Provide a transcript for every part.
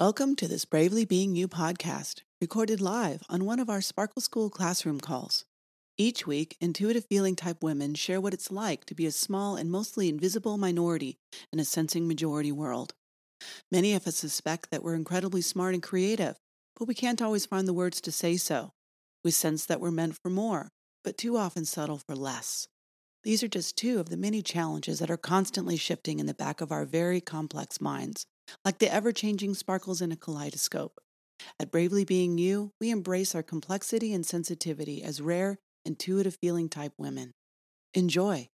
Welcome to this Bravely Being You podcast, recorded live on one of our Sparkle School classroom calls. Each week, intuitive feeling type women share what it's like to be a small and mostly invisible minority in a sensing majority world. Many of us suspect that we're incredibly smart and creative, but we can't always find the words to say so. We sense that we're meant for more, but too often settle for less. These are just two of the many challenges that are constantly shifting in the back of our very complex minds like the ever changing sparkles in a kaleidoscope. At Bravely Being You, we embrace our complexity and sensitivity as rare, intuitive feeling type women. Enjoy.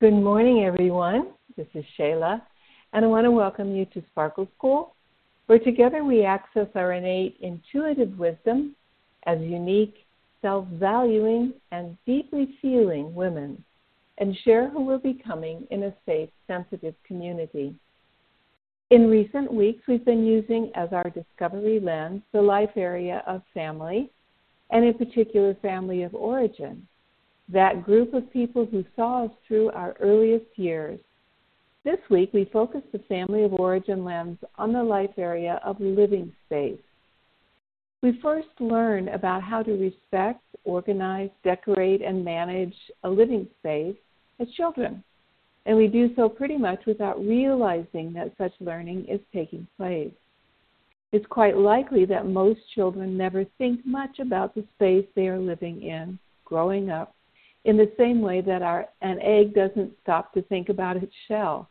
Good morning, everyone. This is Shayla, and I want to welcome you to Sparkle School, where together we access our innate intuitive wisdom as unique, self valuing, and deeply feeling women, and share who we're becoming in a safe, sensitive community. In recent weeks, we've been using as our discovery lens the life area of family, and in particular, family of origin, that group of people who saw us through our earliest years. This week, we focused the family of origin lens on the life area of living space. We first learn about how to respect, organize, decorate, and manage a living space as children and we do so pretty much without realizing that such learning is taking place. It's quite likely that most children never think much about the space they are living in growing up, in the same way that our, an egg doesn't stop to think about its shell.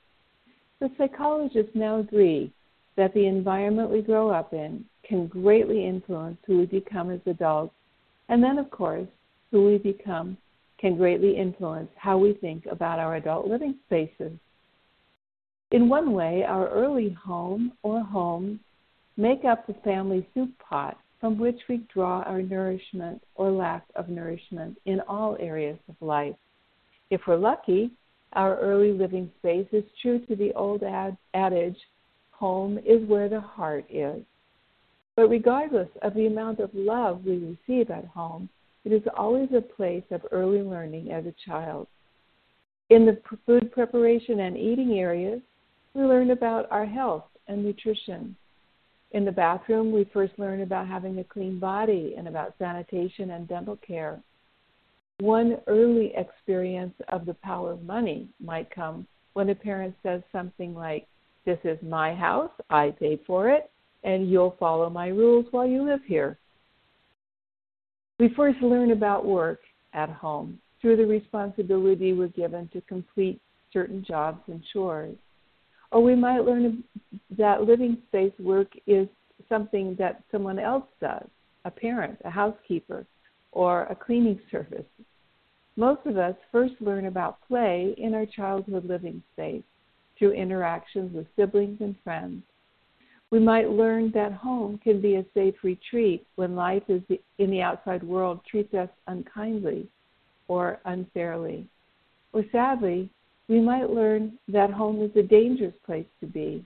The psychologists now agree that the environment we grow up in can greatly influence who we become as adults, and then, of course, who we become can greatly influence how we think about our adult living spaces. In one way, our early home or homes make up the family soup pot from which we draw our nourishment or lack of nourishment in all areas of life. If we're lucky, our early living space is true to the old ad- adage home is where the heart is. But regardless of the amount of love we receive at home, it is always a place of early learning as a child. In the food preparation and eating areas, we learn about our health and nutrition. In the bathroom, we first learn about having a clean body and about sanitation and dental care. One early experience of the power of money might come when a parent says something like, This is my house, I paid for it, and you'll follow my rules while you live here. We first learn about work at home through the responsibility we're given to complete certain jobs and chores. Or we might learn that living space work is something that someone else does a parent, a housekeeper, or a cleaning service. Most of us first learn about play in our childhood living space through interactions with siblings and friends. We might learn that home can be a safe retreat when life is in the outside world treats us unkindly or unfairly. Or sadly, we might learn that home is a dangerous place to be.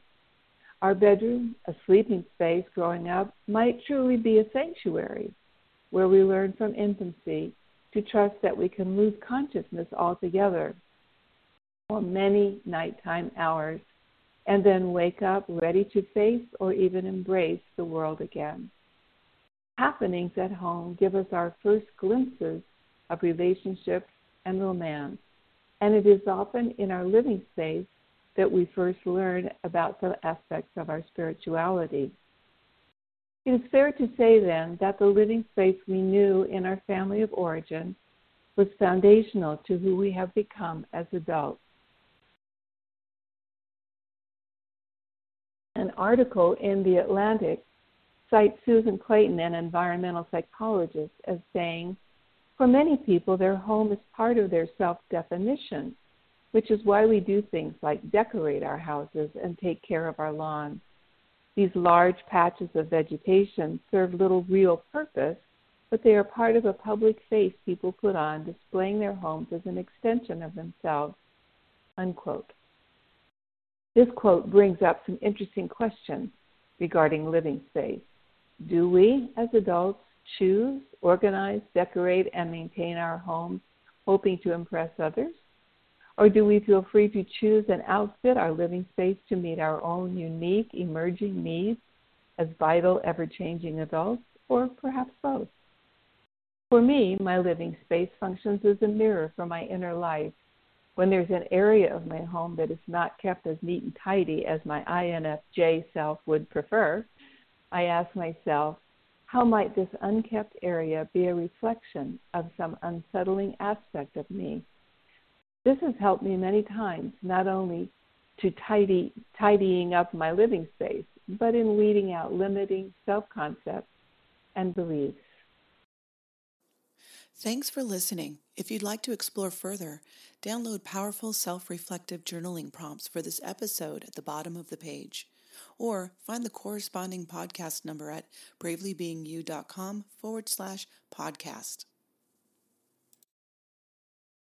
Our bedroom, a sleeping space growing up, might truly be a sanctuary where we learn from infancy to trust that we can lose consciousness altogether for many nighttime hours and then wake up ready to face or even embrace the world again. Happenings at home give us our first glimpses of relationships and romance, and it is often in our living space that we first learn about some aspects of our spirituality. It is fair to say then that the living space we knew in our family of origin was foundational to who we have become as adults. An article in The Atlantic cites Susan Clayton, an environmental psychologist, as saying, For many people, their home is part of their self definition, which is why we do things like decorate our houses and take care of our lawns. These large patches of vegetation serve little real purpose, but they are part of a public face people put on, displaying their homes as an extension of themselves. Unquote. This quote brings up some interesting questions regarding living space. Do we, as adults, choose, organize, decorate, and maintain our homes hoping to impress others? Or do we feel free to choose and outfit our living space to meet our own unique emerging needs as vital, ever changing adults, or perhaps both? For me, my living space functions as a mirror for my inner life. When there's an area of my home that is not kept as neat and tidy as my INFJ self would prefer, I ask myself, how might this unkept area be a reflection of some unsettling aspect of me? This has helped me many times, not only to tidy tidying up my living space, but in weeding out limiting self-concepts and beliefs. Thanks for listening. If you'd like to explore further, download powerful self reflective journaling prompts for this episode at the bottom of the page or find the corresponding podcast number at bravelybeingyou.com forward slash podcast.